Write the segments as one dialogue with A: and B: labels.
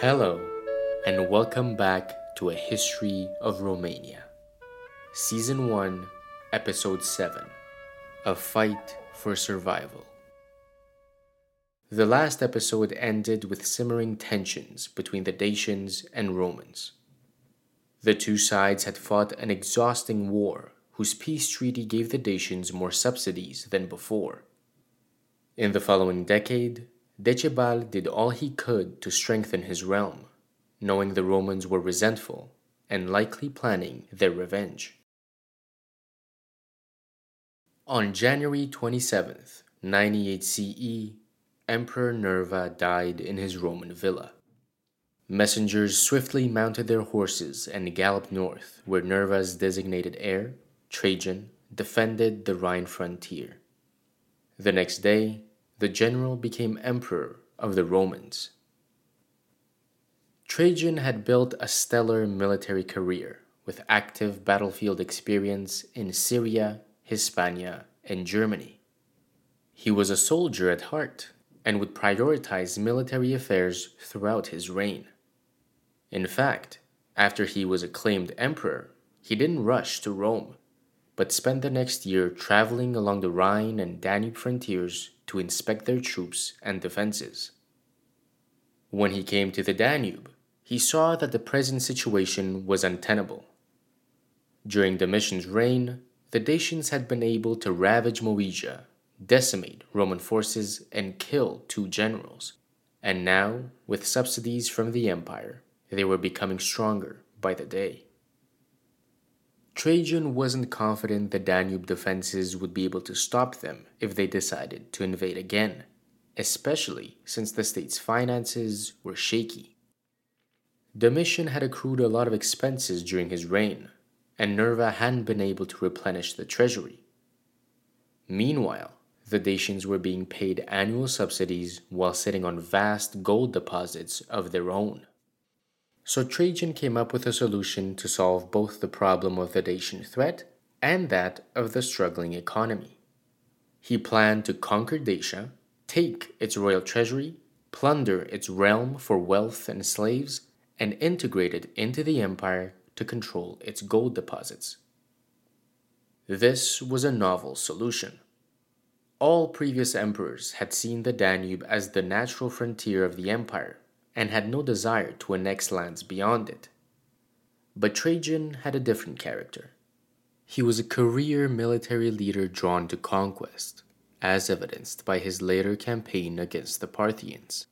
A: Hello, and welcome back to A History of Romania. Season 1, Episode 7 A Fight for Survival. The last episode ended with simmering tensions between the Dacians and Romans. The two sides had fought an exhausting war whose peace treaty gave the Dacians more subsidies than before. In the following decade, Decebal did all he could to strengthen his realm, knowing the Romans were resentful and likely planning their revenge. On January 27th, 98 CE, Emperor Nerva died in his Roman villa. Messengers swiftly mounted their horses and galloped north, where Nerva's designated heir, Trajan, defended the Rhine frontier. The next day, the general became emperor of the Romans. Trajan had built a stellar military career with active battlefield experience in Syria, Hispania, and Germany. He was a soldier at heart and would prioritize military affairs throughout his reign. In fact, after he was acclaimed emperor, he didn't rush to Rome, but spent the next year traveling along the Rhine and Danube frontiers to inspect their troops and defenses. When he came to the Danube, he saw that the present situation was untenable. During Domitian's reign, the Dacians had been able to ravage Moesia, decimate Roman forces, and kill two generals, and now, with subsidies from the empire, they were becoming stronger by the day. Trajan wasn't confident the Danube defenses would be able to stop them if they decided to invade again, especially since the state's finances were shaky. Domitian had accrued a lot of expenses during his reign, and Nerva hadn't been able to replenish the treasury. Meanwhile, the Dacians were being paid annual subsidies while sitting on vast gold deposits of their own. So Trajan came up with a solution to solve both the problem of the Dacian threat and that of the struggling economy. He planned to conquer Dacia, take its royal treasury, plunder its realm for wealth and slaves, and integrate it into the empire to control its gold deposits. This was a novel solution. All previous emperors had seen the Danube as the natural frontier of the empire and had no desire to annex lands beyond it. But Trajan had a different character. He was a career military leader drawn to conquest, as evidenced by his later campaign against the Parthians.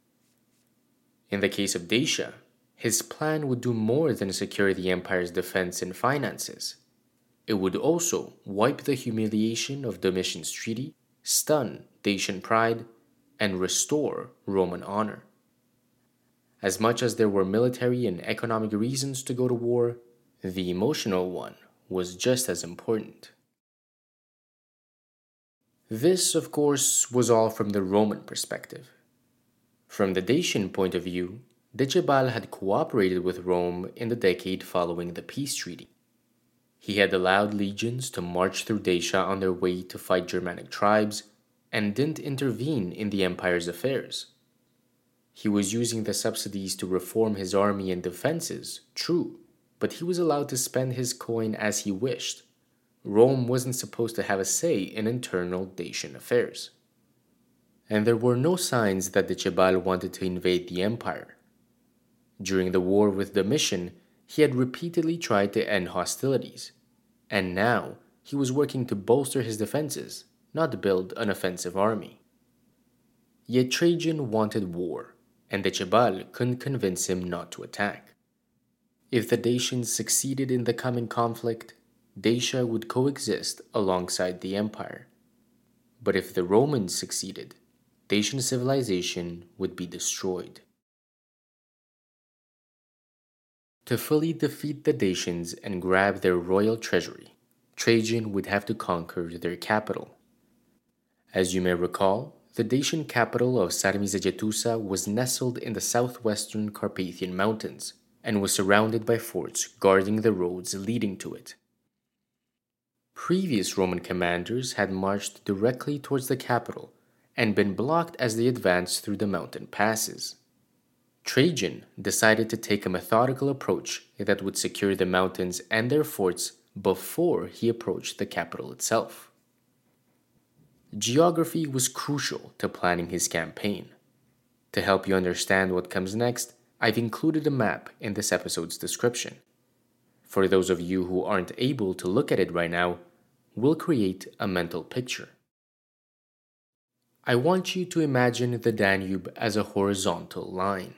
A: In the case of Dacia, his plan would do more than secure the empire's defense and finances. It would also wipe the humiliation of Domitian's treaty, stun Dacian pride, and restore Roman honor. As much as there were military and economic reasons to go to war, the emotional one was just as important. This, of course, was all from the Roman perspective. From the Dacian point of view, Decebal had cooperated with Rome in the decade following the peace treaty. He had allowed legions to march through Dacia on their way to fight Germanic tribes and didn't intervene in the empire's affairs. He was using the subsidies to reform his army and defenses, true, but he was allowed to spend his coin as he wished. Rome wasn't supposed to have a say in internal Dacian affairs. And there were no signs that Decebal wanted to invade the empire. During the war with Domitian, he had repeatedly tried to end hostilities, and now he was working to bolster his defenses, not build an offensive army. Yet Trajan wanted war and the Decebal couldn't convince him not to attack. If the Dacians succeeded in the coming conflict, Dacia would coexist alongside the empire. But if the Romans succeeded, Dacian civilization would be destroyed. To fully defeat the Dacians and grab their royal treasury, Trajan would have to conquer their capital. As you may recall, the Dacian capital of Sarmizegetusa was nestled in the southwestern Carpathian Mountains and was surrounded by forts guarding the roads leading to it. Previous Roman commanders had marched directly towards the capital and been blocked as they advanced through the mountain passes. Trajan decided to take a methodical approach that would secure the mountains and their forts before he approached the capital itself. Geography was crucial to planning his campaign. To help you understand what comes next, I've included a map in this episode's description. For those of you who aren't able to look at it right now, we'll create a mental picture. I want you to imagine the Danube as a horizontal line.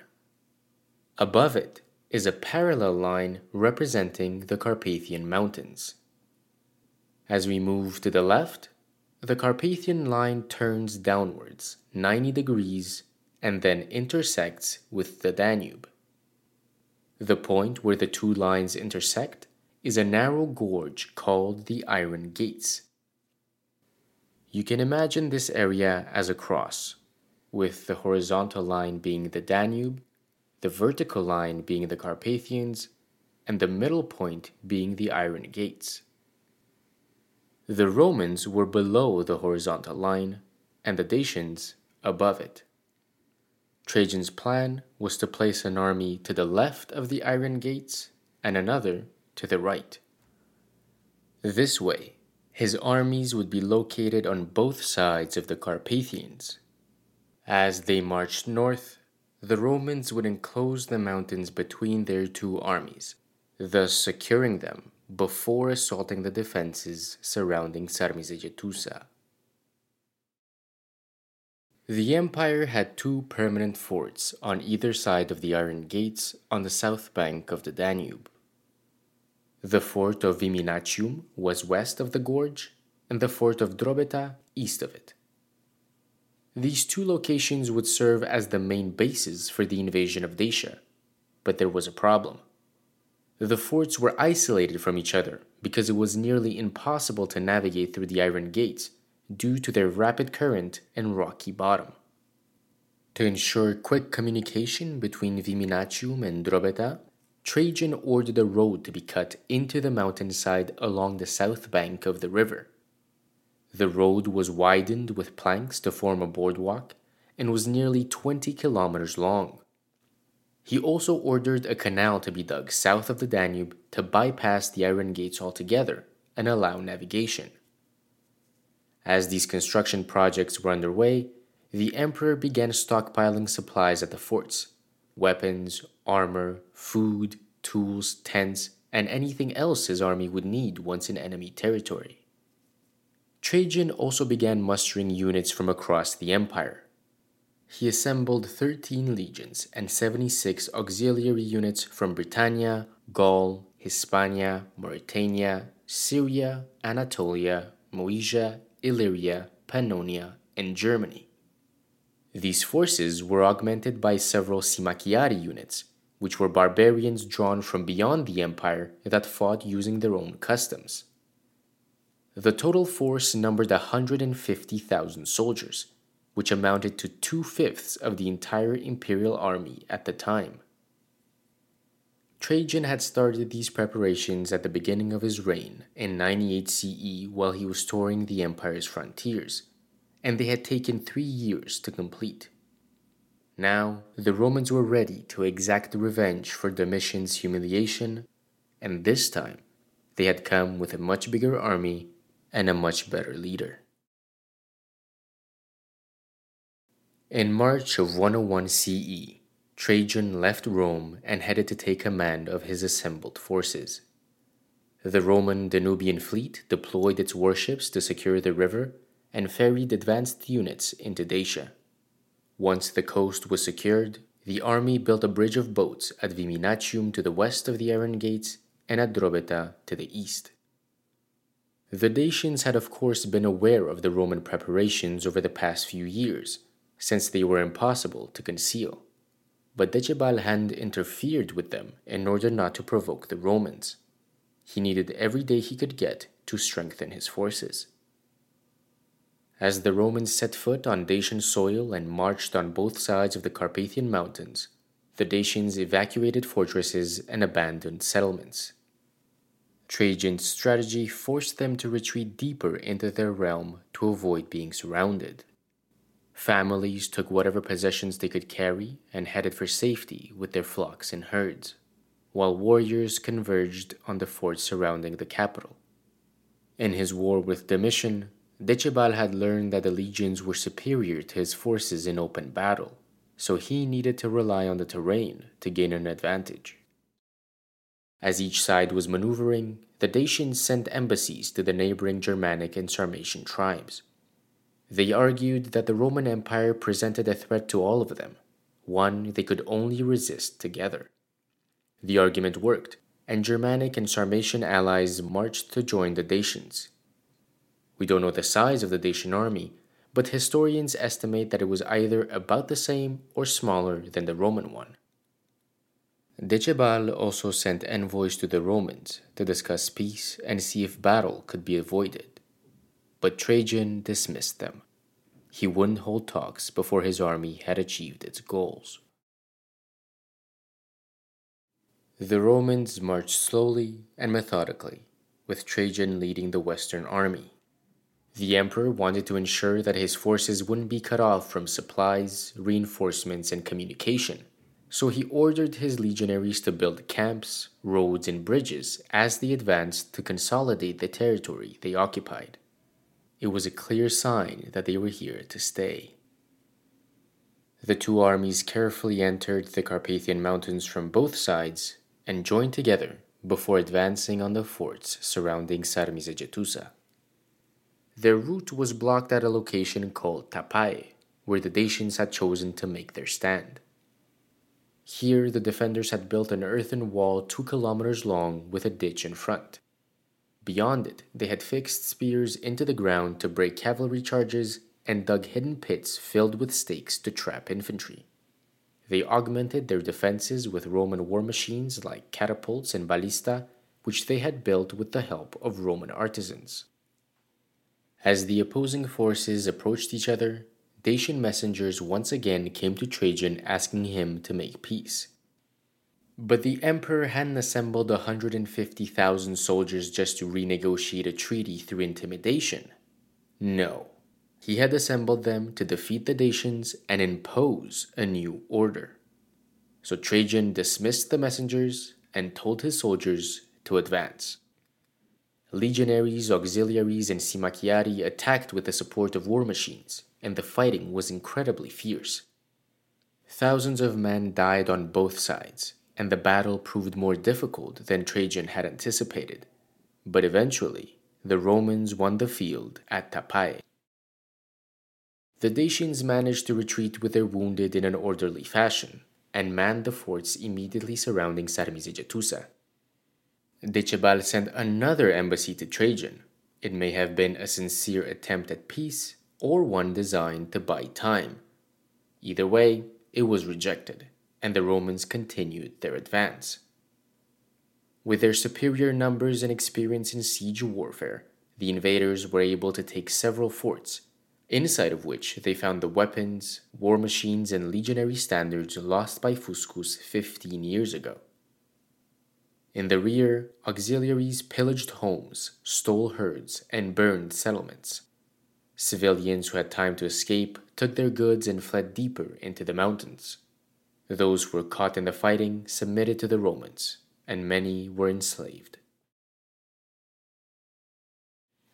A: Above it is a parallel line representing the Carpathian Mountains. As we move to the left, the Carpathian line turns downwards 90 degrees and then intersects with the Danube. The point where the two lines intersect is a narrow gorge called the Iron Gates. You can imagine this area as a cross, with the horizontal line being the Danube, the vertical line being the Carpathians, and the middle point being the Iron Gates. The Romans were below the horizontal line, and the Dacians above it. Trajan's plan was to place an army to the left of the Iron Gates and another to the right. This way, his armies would be located on both sides of the Carpathians. As they marched north, the Romans would enclose the mountains between their two armies, thus securing them before assaulting the defenses surrounding Sarmizegetusa. The empire had two permanent forts on either side of the Iron Gates on the south bank of the Danube. The fort of Viminacium was west of the gorge, and the fort of Drobeta east of it. These two locations would serve as the main bases for the invasion of Dacia, but there was a problem. The forts were isolated from each other because it was nearly impossible to navigate through the Iron Gates due to their rapid current and rocky bottom. To ensure quick communication between Viminacium and Drobeta, Trajan ordered a road to be cut into the mountainside along the south bank of the river. The road was widened with planks to form a boardwalk and was nearly 20 kilometers long. He also ordered a canal to be dug south of the Danube to bypass the iron gates altogether and allow navigation. As these construction projects were underway, the emperor began stockpiling supplies at the forts weapons, armor, food, tools, tents, and anything else his army would need once in enemy territory. Trajan also began mustering units from across the empire. He assembled 13 legions and 76 auxiliary units from Britannia, Gaul, Hispania, Mauritania, Syria, Anatolia, Moesia, Illyria, Pannonia, and Germany. These forces were augmented by several Symmachiarii units, which were barbarians drawn from beyond the empire that fought using their own customs. The total force numbered 150,000 soldiers, which amounted to two fifths of the entire imperial army at the time. Trajan had started these preparations at the beginning of his reign in 98 CE while he was touring the empire's frontiers and they had taken three years to complete. Now, the Romans were ready to exact revenge for Domitian's humiliation, and this time they had come with a much bigger army and a much better leader. In March of 101 CE, Trajan left Rome and headed to take command of his assembled forces. The Roman Danubian fleet deployed its warships to secure the river and ferried advanced units into Dacia. Once the coast was secured, the army built a bridge of boats at Viminacium to the west of the Iron Gates and at Drobeta to the east. The Dacians had, of course, been aware of the Roman preparations over the past few years, since they were impossible to conceal. But Decebal had interfered with them in order not to provoke the Romans. He needed every day he could get to strengthen his forces. As the Romans set foot on Dacian soil and marched on both sides of the Carpathian Mountains, the Dacians evacuated fortresses and abandoned settlements. Trajan's strategy forced them to retreat deeper into their realm to avoid being surrounded. Families took whatever possessions they could carry and headed for safety with their flocks and herds, while warriors converged on the forts surrounding the capital. In his war with Domitian, Decebal had learned that the legions were superior to his forces in open battle, so he needed to rely on the terrain to gain an advantage. As each side was maneuvering, the Dacians sent embassies to the neighboring Germanic and Sarmatian tribes. They argued that the Roman Empire presented a threat to all of them, one they could only resist together. The argument worked, and Germanic and Sarmatian allies marched to join the Dacians. We don't know the size of the Dacian army, but historians estimate that it was either about the same or smaller than the Roman one. Decebal also sent envoys to the Romans to discuss peace and see if battle could be avoided. But Trajan dismissed them. He wouldn't hold talks before his army had achieved its goals. The Romans marched slowly and methodically, with Trajan leading the Western army. The emperor wanted to ensure that his forces wouldn't be cut off from supplies, reinforcements, and communication so he ordered his legionaries to build camps, roads, and bridges as they advanced to consolidate the territory they occupied. It was a clear sign that they were here to stay. The two armies carefully entered the Carpathian Mountains from both sides and joined together before advancing on the forts surrounding Sarmizegetusa. Their route was blocked at a location called Tapae, where the Dacians had chosen to make their stand. Here, the defenders had built an earthen wall two kilometers long with a ditch in front. Beyond it, they had fixed spears into the ground to break cavalry charges and dug hidden pits filled with stakes to trap infantry. They augmented their defenses with Roman war machines like catapults and ballista, which they had built with the help of Roman artisans. As the opposing forces approached each other, Dacian messengers once again came to Trajan asking him to make peace. But the emperor hadn't assembled 150,000 soldiers just to renegotiate a treaty through intimidation. No, he had assembled them to defeat the Dacians and impose a new order. So Trajan dismissed the messengers and told his soldiers to advance. Legionaries, auxiliaries, and Symmachiarii attacked with the support of war machines and the fighting was incredibly fierce. Thousands of men died on both sides, and the battle proved more difficult than Trajan had anticipated. But eventually, the Romans won the field at Tapae. The Dacians managed to retreat with their wounded in an orderly fashion and manned the forts immediately surrounding Sarmizegetusa. Decebal sent another embassy to Trajan. It may have been a sincere attempt at peace, or one designed to buy time. Either way, it was rejected, and the Romans continued their advance. With their superior numbers and experience in siege warfare, the invaders were able to take several forts, inside of which they found the weapons, war machines, and legionary standards lost by Fuscus 15 years ago. In the rear, auxiliaries pillaged homes, stole herds, and burned settlements. Civilians who had time to escape took their goods and fled deeper into the mountains. Those who were caught in the fighting submitted to the Romans, and many were enslaved.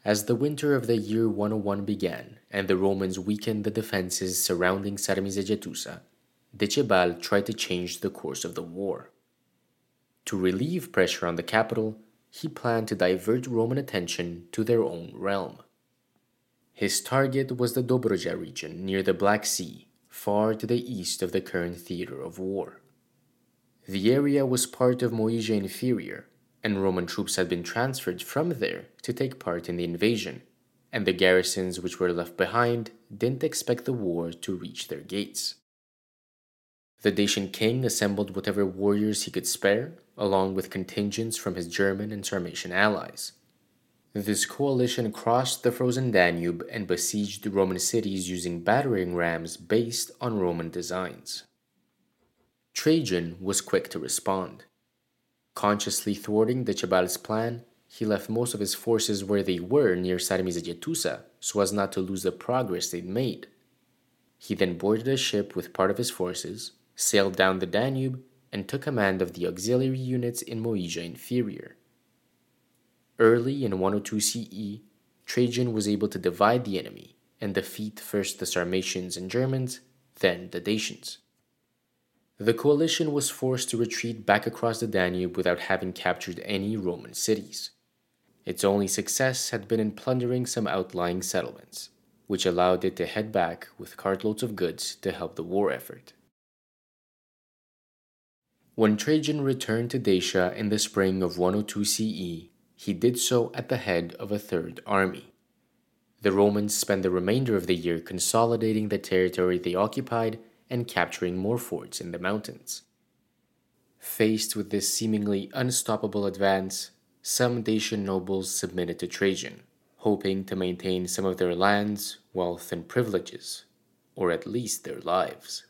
A: As the winter of the year 101 began and the Romans weakened the defenses surrounding Sarmizegetusa, Decebal tried to change the course of the war. To relieve pressure on the capital, he planned to divert Roman attention to their own realm. His target was the Dobruja region near the Black Sea, far to the east of the current theater of war. The area was part of Moesia Inferior, and Roman troops had been transferred from there to take part in the invasion, and the garrisons which were left behind didn't expect the war to reach their gates. The Dacian king assembled whatever warriors he could spare, along with contingents from his German and Sarmatian allies. This coalition crossed the frozen Danube and besieged Roman cities using battering rams based on Roman designs. Trajan was quick to respond. Consciously thwarting the Decebal's plan, he left most of his forces where they were near Sarmizegetusa so as not to lose the progress they'd made. He then boarded a ship with part of his forces, sailed down the Danube, and took command of the auxiliary units in Moesia Inferior. Early in 102 CE, Trajan was able to divide the enemy and defeat first the Sarmatians and Germans, then the Dacians. The coalition was forced to retreat back across the Danube without having captured any Roman cities. Its only success had been in plundering some outlying settlements, which allowed it to head back with cartloads of goods to help the war effort. When Trajan returned to Dacia in the spring of 102 CE, he did so at the head of a third army. The Romans spent the remainder of the year consolidating the territory they occupied and capturing more forts in the mountains. Faced with this seemingly unstoppable advance, some Dacian nobles submitted to Trajan, hoping to maintain some of their lands, wealth, and privileges, or at least their lives.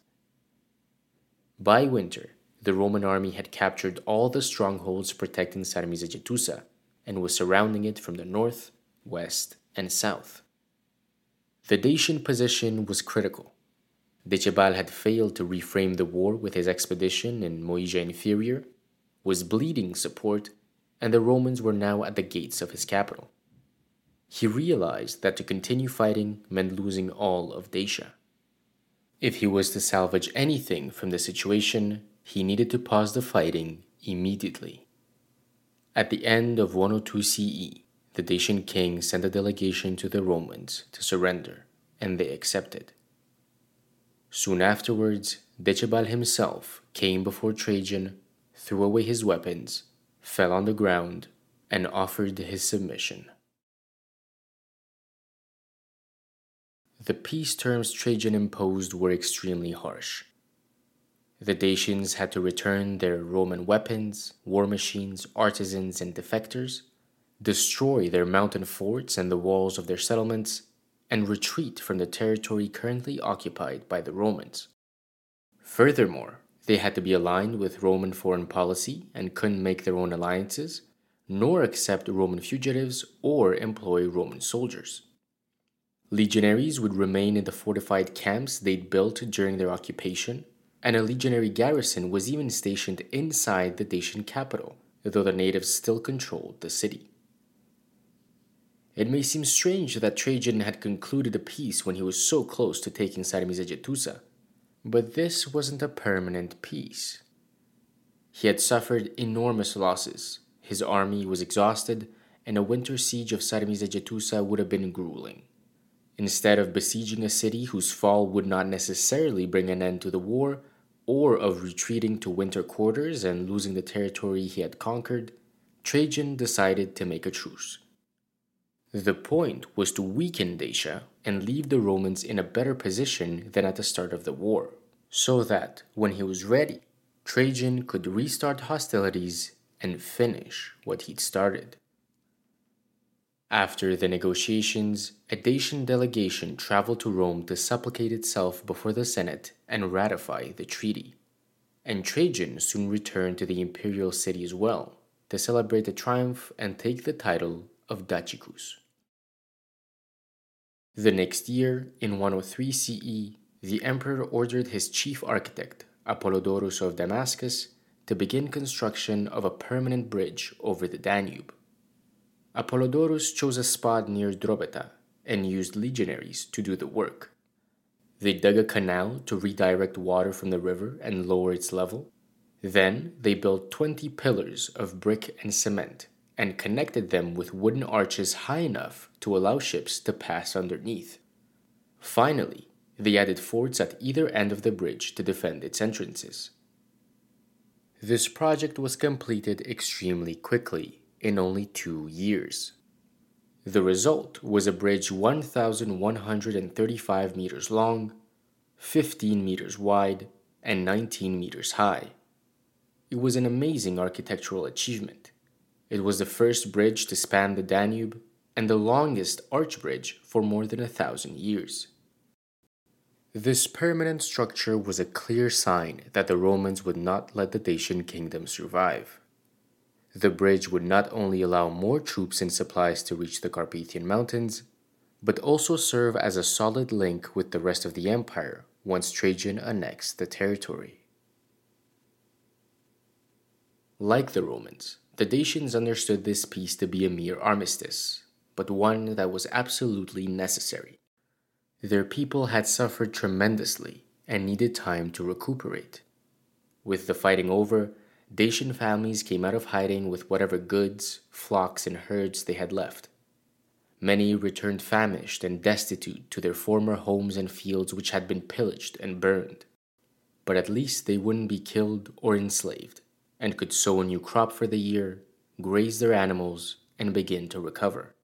A: By winter, the Roman army had captured all the strongholds protecting Sarmizegetusa and was surrounding it from the north, west, and south. The Dacian position was critical Decebalus had failed to reframe the war with his expedition in Moesia Inferior, was bleeding support, and the Romans were now at the gates of his capital. He realized that to continue fighting meant losing all of Dacia. If he was to salvage anything from the situation, he needed to pause the fighting immediately. At the end of 102 CE, the Dacian king sent a delegation to the Romans to surrender, and they accepted. Soon afterwards, Decebal himself came before Trajan, threw away his weapons, fell on the ground, and offered his submission. The peace terms Trajan imposed were extremely harsh. The Dacians had to return their Roman weapons, war machines, artisans, and defectors, destroy their mountain forts and the walls of their settlements, and retreat from the territory currently occupied by the Romans. Furthermore, they had to be aligned with Roman foreign policy and couldn't make their own alliances, nor accept Roman fugitives or employ Roman soldiers. Legionaries would remain in the fortified camps they'd built during their occupation, and a legionary garrison was even stationed inside the Dacian capital, though the natives still controlled the city. It may seem strange that Trajan had concluded a peace when he was so close to taking Sarmizegetusa, but this wasn't a permanent peace. He had suffered enormous losses, his army was exhausted, and a winter siege of Sarmizegetusa would have been grueling. Instead of besieging a city whose fall would not necessarily bring an end to the war, or of retreating to winter quarters and losing the territory he had conquered, Trajan decided to make a truce. The point was to weaken Dacia and leave the Romans in a better position than at the start of the war, so that, when he was ready, Trajan could restart hostilities and finish what he'd started. After the negotiations, a Dacian delegation traveled to Rome to supplicate itself before the Senate and ratify the treaty. And Trajan soon returned to the imperial city as well to celebrate the triumph and take the title of Dacicus. The next year, in 103 CE, the emperor ordered his chief architect, Apollodorus of Damascus, to begin construction of a permanent bridge over the Danube. Apollodorus chose a spot near Drobeta and used legionaries to do the work. They dug a canal to redirect water from the river and lower its level. Then they built 20 pillars of brick and cement and connected them with wooden arches high enough to allow ships to pass underneath. Finally, they added forts at either end of the bridge to defend its entrances. This project was completed extremely quickly, in only two years. The result was a bridge 1,135 meters long, 15 meters wide, and 19 meters high. It was an amazing architectural achievement it was the first bridge to span the Danube and the longest arch bridge for more than a thousand years. This permanent structure was a clear sign that the Romans would not let the Dacian kingdom survive. The bridge would not only allow more troops and supplies to reach the Carpathian Mountains, but also serve as a solid link with the rest of the empire once Trajan annexed the territory. Like the Romans, the Dacians understood this peace to be a mere armistice, but one that was absolutely necessary. Their people had suffered tremendously and needed time to recuperate. With the fighting over, Dacian families came out of hiding with whatever goods, flocks, and herds they had left. Many returned famished and destitute to their former homes and fields, which had been pillaged and burned. But at least they wouldn't be killed or enslaved, and could sow a new crop for the year, graze their animals, and begin to recover.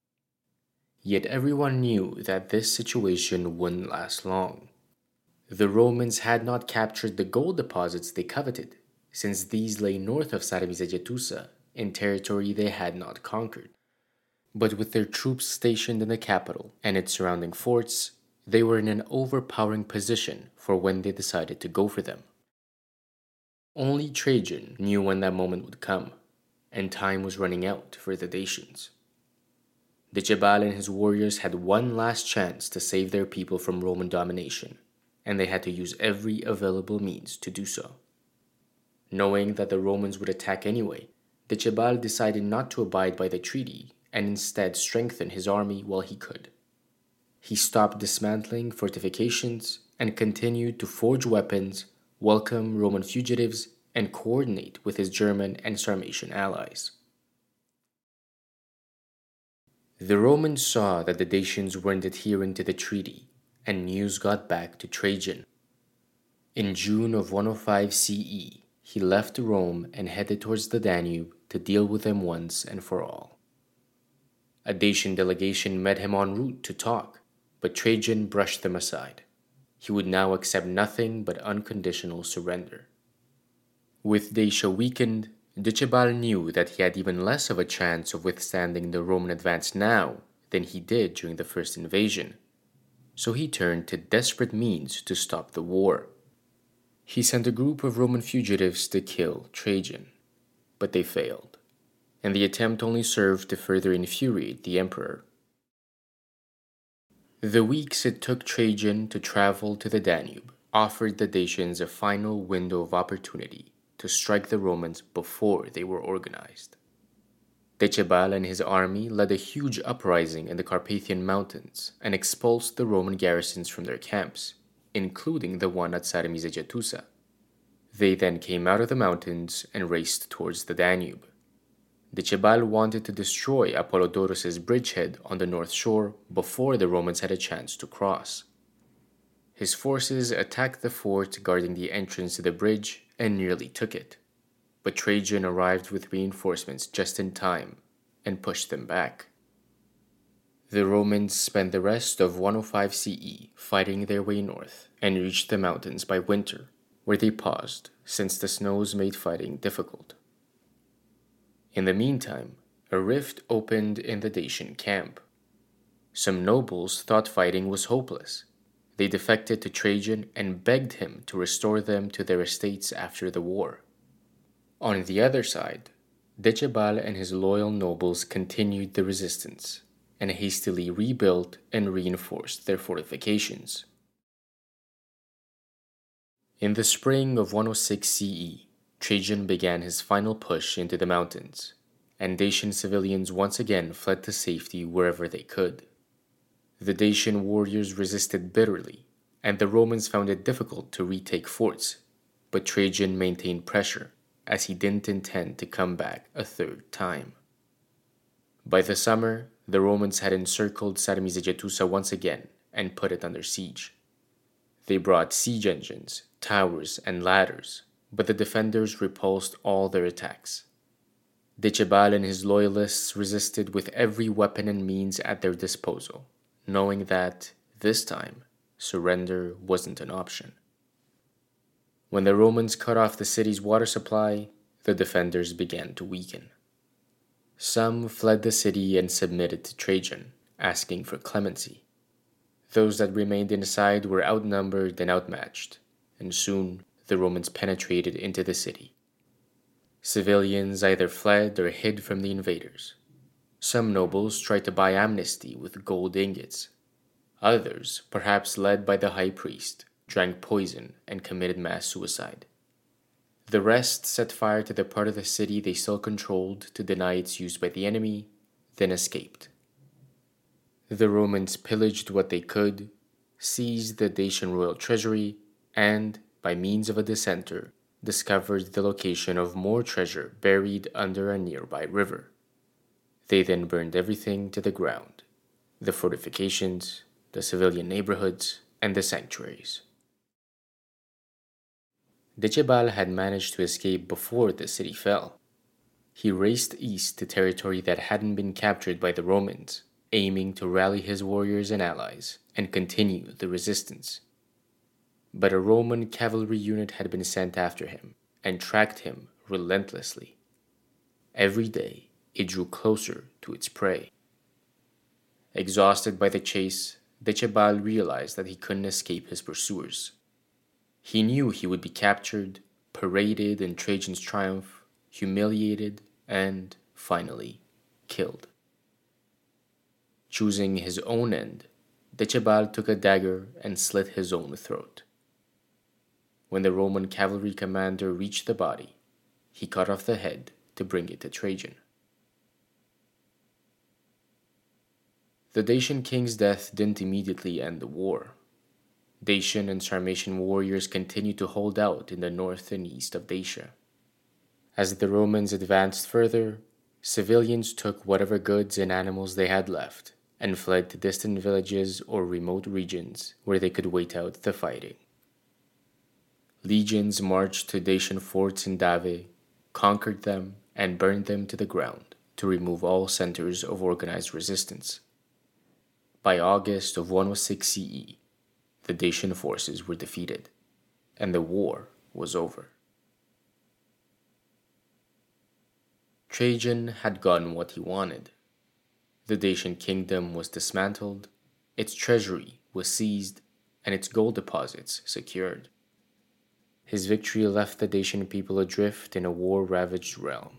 A: Yet everyone knew that this situation wouldn't last long. The Romans had not captured the gold deposits they coveted, since these lay north of Sarmizegetusa in territory they had not conquered. But with their troops stationed in the capital and its surrounding forts, they were in an overpowering position for when they decided to go for them. Only Trajan knew when that moment would come, and time was running out for the Dacians. The Decebalus and his warriors had one last chance to save their people from Roman domination, and they had to use every available means to do so. Knowing that the Romans would attack anyway, Decebalus decided not to abide by the treaty and instead strengthen his army while he could. He stopped dismantling fortifications and continued to forge weapons, welcome Roman fugitives, and coordinate with his German and Sarmatian allies. The Romans saw that the Dacians weren't adhering to the treaty, and news got back to Trajan. In June of 105 CE, he left Rome and headed towards the Danube to deal with them once and for all. A Dacian delegation met him en route to talk, but Trajan brushed them aside. He would now accept nothing but unconditional surrender. With Dacia weakened, Decebalus knew that he had even less of a chance of withstanding the Roman advance now than he did during the first invasion, so he turned to desperate means to stop the war. He sent a group of Roman fugitives to kill Trajan, but they failed and the attempt only served to further infuriate the emperor. The weeks it took Trajan to travel to the Danube offered the Dacians a final window of opportunity to strike the Romans before they were organized. Decebalus and his army led a huge uprising in the Carpathian Mountains and expulsed the Roman garrisons from their camps, including the one at Sarmizegetusa. They then came out of the mountains and raced towards the Danube. Decebalus wanted to destroy Apollodorus's bridgehead on the north shore before the Romans had a chance to cross. His forces attacked the fort guarding the entrance to the bridge and nearly took it, but Trajan arrived with reinforcements just in time and pushed them back. The Romans spent the rest of 105 CE fighting their way north and reached the mountains by winter, where they paused since the snows made fighting difficult. In the meantime, a rift opened in the Dacian camp. Some nobles thought fighting was hopeless. They defected to Trajan and begged him to restore them to their estates after the war. On the other side, Decebalus and his loyal nobles continued the resistance and hastily rebuilt and reinforced their fortifications. In the spring of 106 CE, Trajan began his final push into the mountains, and Dacian civilians once again fled to safety wherever they could. The Dacian warriors resisted bitterly, and the Romans found it difficult to retake forts, but Trajan maintained pressure, as he didn't intend to come back a third time. By the summer, the Romans had encircled Sarmizegetusa once again and put it under siege. They brought siege engines, towers, and ladders, but the defenders repulsed all their attacks. Decebalus and his loyalists resisted with every weapon and means at their disposal, knowing that, this time, surrender wasn't an option. When the Romans cut off the city's water supply, the defenders began to weaken. Some fled the city and submitted to Trajan, asking for clemency. Those that remained inside were outnumbered and outmatched, and soon the Romans penetrated into the city. Civilians either fled or hid from the invaders. Some nobles tried to buy amnesty with gold ingots, Others, perhaps led by the high priest, drank poison and committed mass suicide. The rest set fire to the part of the city they still controlled to deny its use by the enemy, then escaped. The Romans pillaged what they could, seized the Dacian royal treasury, and, by means of a dissenter, discovered the location of more treasure buried under a nearby river. They then burned everything to the ground the fortifications, the civilian neighborhoods, and the sanctuaries. Decebal had managed to escape before the city fell. He raced east to territory that hadn't been captured by the Romans, aiming to rally his warriors and allies and continue the resistance. But a Roman cavalry unit had been sent after him and tracked him relentlessly. Every day it drew closer to its prey. Exhausted by the chase, Decebal realized that he couldn't escape his pursuers. He knew he would be captured, paraded in Trajan's triumph, humiliated, and, finally, killed. Choosing his own end, Decebal took a dagger and slit his own throat. When the Roman cavalry commander reached the body, he cut off the head to bring it to Trajan. The Dacian king's death didn't immediately end the war. Dacian and Sarmatian warriors continued to hold out in the north and east of Dacia. As the Romans advanced further, civilians took whatever goods and animals they had left and fled to distant villages or remote regions where they could wait out the fighting. Legions marched to Dacian forts in Dave, conquered them, and burned them to the ground to remove all centers of organized resistance. By August of 106 CE, the Dacian forces were defeated, and the war was over. Trajan had gotten what he wanted. The Dacian kingdom was dismantled, its treasury was seized, and its gold deposits secured. His victory left the Dacian people adrift in a war ravaged realm.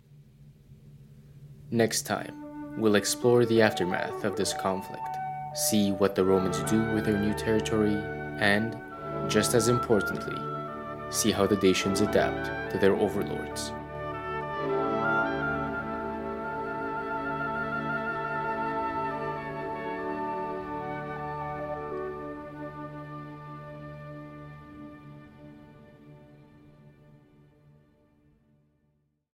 A: Next time, we'll explore the aftermath of this conflict see what the Romans do with their new territory, and, just as importantly, see how the Dacians adapt to their overlords.